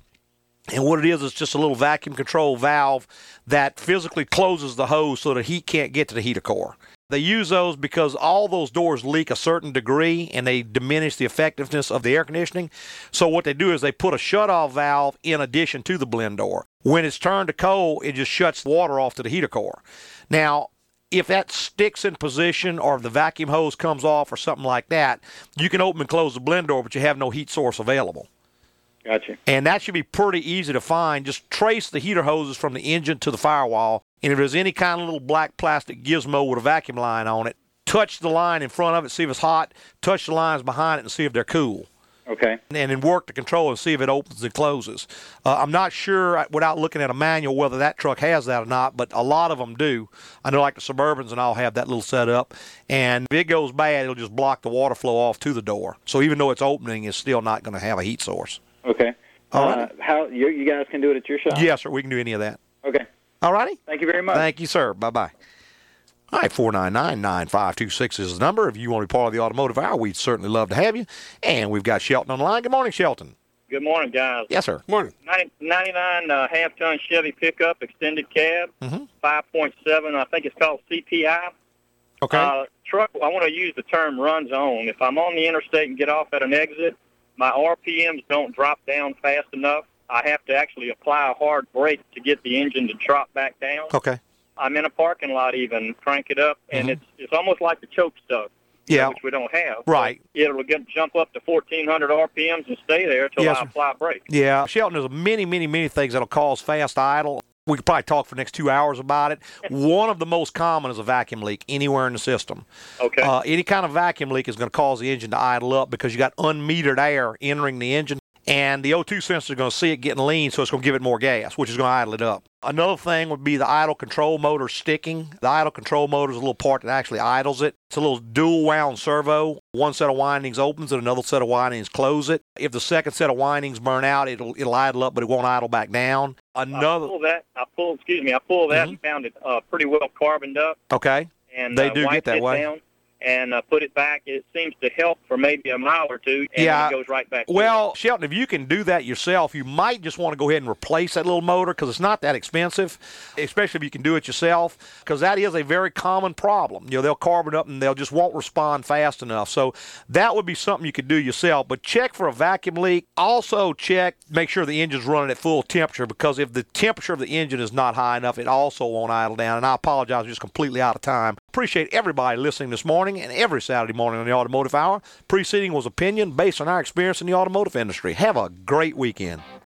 And what it is is just a little vacuum control valve that physically closes the hose so that heat can't get to the heater core. They use those because all those doors leak a certain degree and they diminish the effectiveness of the air conditioning. So what they do is they put a shut-off valve in addition to the blend door. When it's turned to cold, it just shuts water off to the heater core. Now, if that sticks in position or if the vacuum hose comes off or something like that, you can open and close the blend door, but you have no heat source available. Gotcha. And that should be pretty easy to find. Just trace the heater hoses from the engine to the firewall. And if there's any kind of little black plastic gizmo with a vacuum line on it, touch the line in front of it, see if it's hot. Touch the lines behind it and see if they're cool. Okay. And then work the control and see if it opens and closes. Uh, I'm not sure, uh, without looking at a manual, whether that truck has that or not, but a lot of them do. I know, like the Suburbans and all have that little setup. And if it goes bad, it'll just block the water flow off to the door. So even though it's opening, it's still not going to have a heat source. Okay. All uh, how you, you guys can do it at your shop? Yes, sir. We can do any of that. Okay. All righty. Thank you very much. Thank you, sir. Bye bye. All right, 499 9526 is the number. If you want to be part of the automotive hour, we'd certainly love to have you. And we've got Shelton on the line. Good morning, Shelton. Good morning, guys. Yes, sir. Morning. 90, 99 uh, half-ton Chevy pickup, extended cab, Mm-hmm. 5.7. I think it's called CPI. Okay. Uh, truck. I want to use the term runs on. If I'm on the interstate and get off at an exit, my RPMs don't drop down fast enough. I have to actually apply a hard brake to get the engine to drop back down. Okay. I'm in a parking lot even, crank it up, and it's it's almost like the choke stuff. Yeah. Which we don't have. Right. It'll get, jump up to 1,400 RPMs and stay there until Yes, I apply brake. Yeah, Shelton, there's many, many, many things that'll cause fast idle. We could probably talk for the next two hours about it. One of the most common is a vacuum leak anywhere in the system. Okay. Uh, any kind of vacuum leak is going to cause the engine to idle up because you got unmetered air entering the engine. And the O2 sensor is going to see it getting lean, so it's going to give it more gas, which is going to idle it up. Another thing would be the idle control motor sticking. The idle control motor is a little part that actually idles it. It's a little dual wound servo. One set of windings opens and another set of windings close it. If the second set of windings burn out, it'll it'll idle up, but it won't idle back down. Another I pulled that. I pulled. Excuse me. I pulled that and found it uh, pretty well carboned up. okay. And They uh, do get that way. Down and uh, put it back. It seems to help for maybe a mile or two, and Yeah. it goes right back. Well, Shelton, if you can do that yourself, you might just want to go ahead and replace that little motor because it's not that expensive, especially if you can do it yourself, because that is a very common problem. You know, they'll carbon up and they'll just won't respond fast enough. So that would be something you could do yourself. But check for a vacuum leak. Also check, make sure the engine's running at full temperature because if the temperature of the engine is not high enough, it also won't idle down. And I apologize, I'm just completely out of time. Appreciate everybody listening this morning and every Saturday morning on the Automotive Hour. Preceding was opinion based on our experience in the automotive industry. Have a great weekend.